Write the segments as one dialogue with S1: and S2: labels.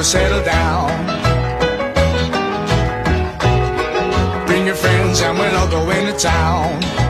S1: to settle down. Bring your friends and we'll all go into town.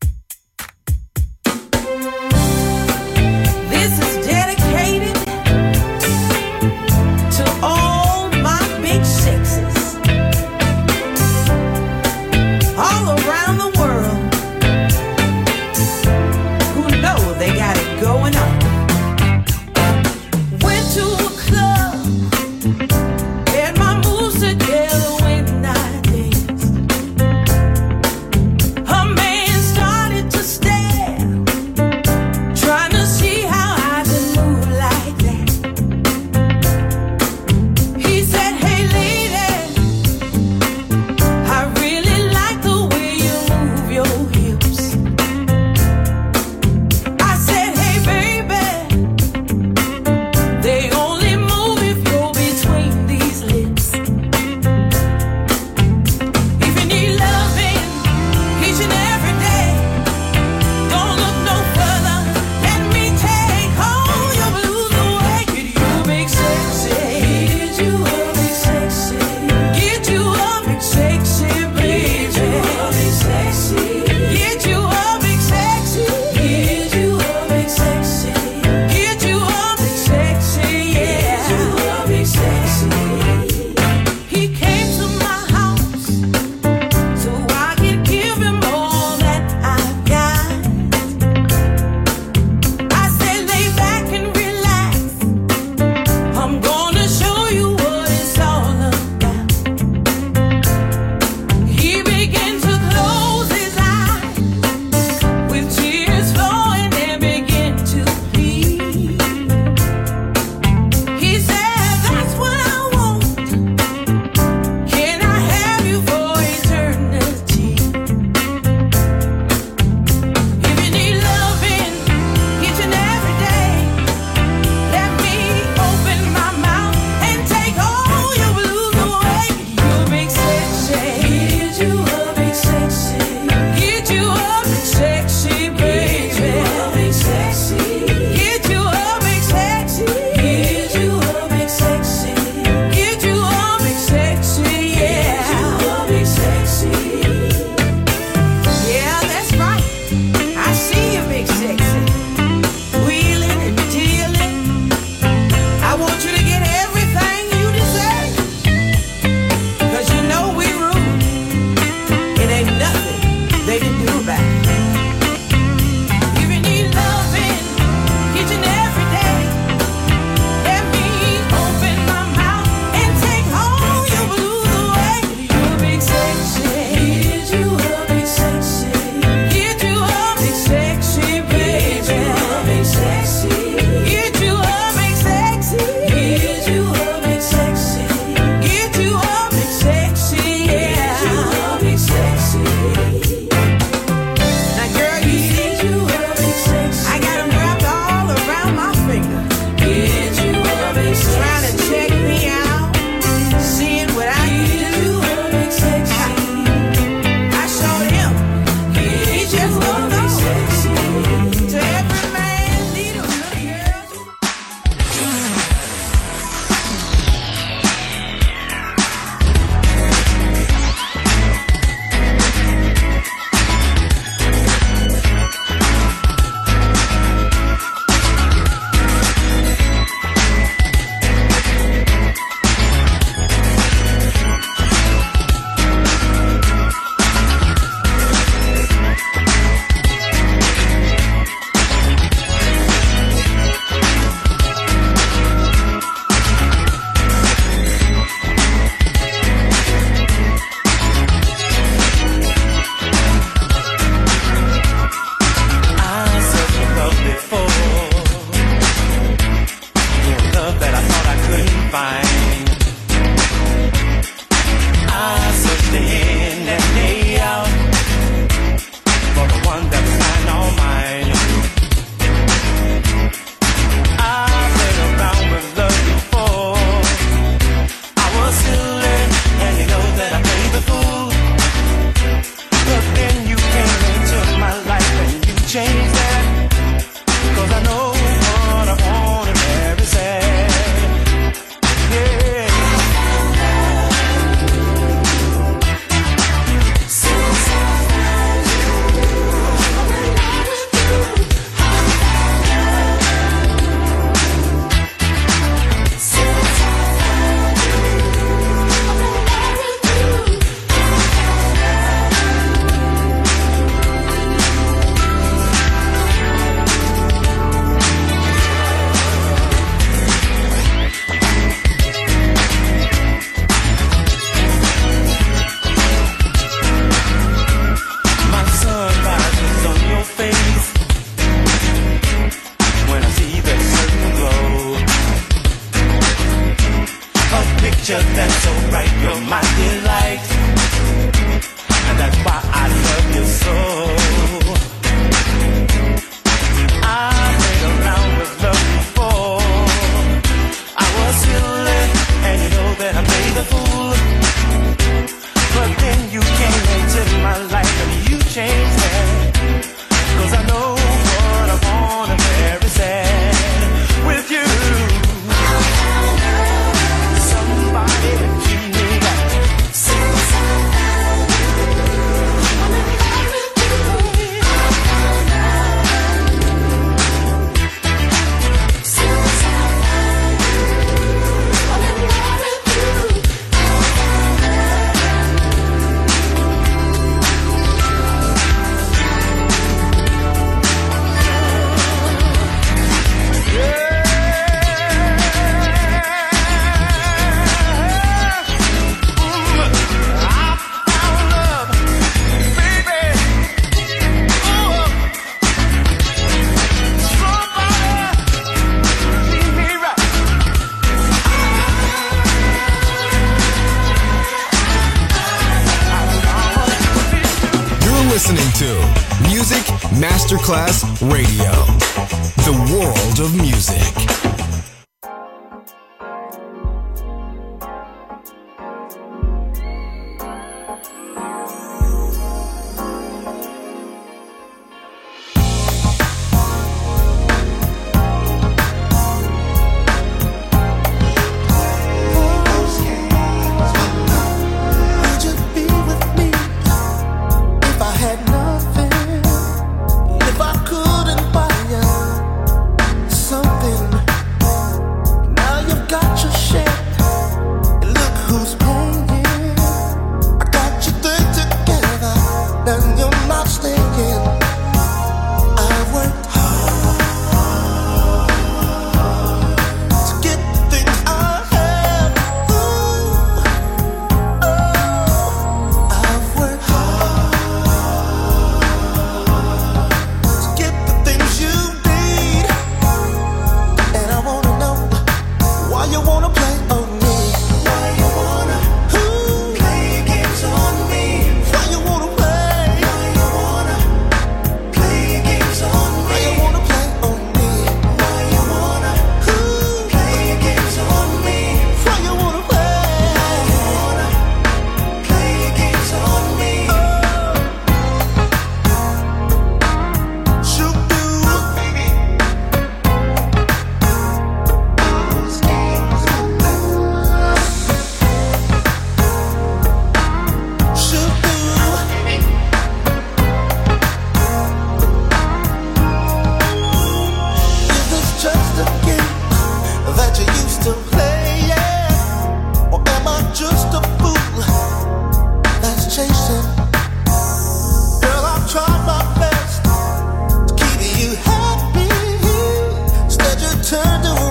S2: do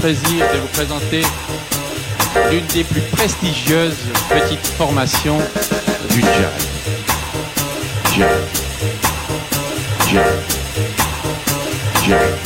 S3: Plaisir de vous présenter l'une des plus prestigieuses petites formations du jazz. Jazz. Jazz. Jazz.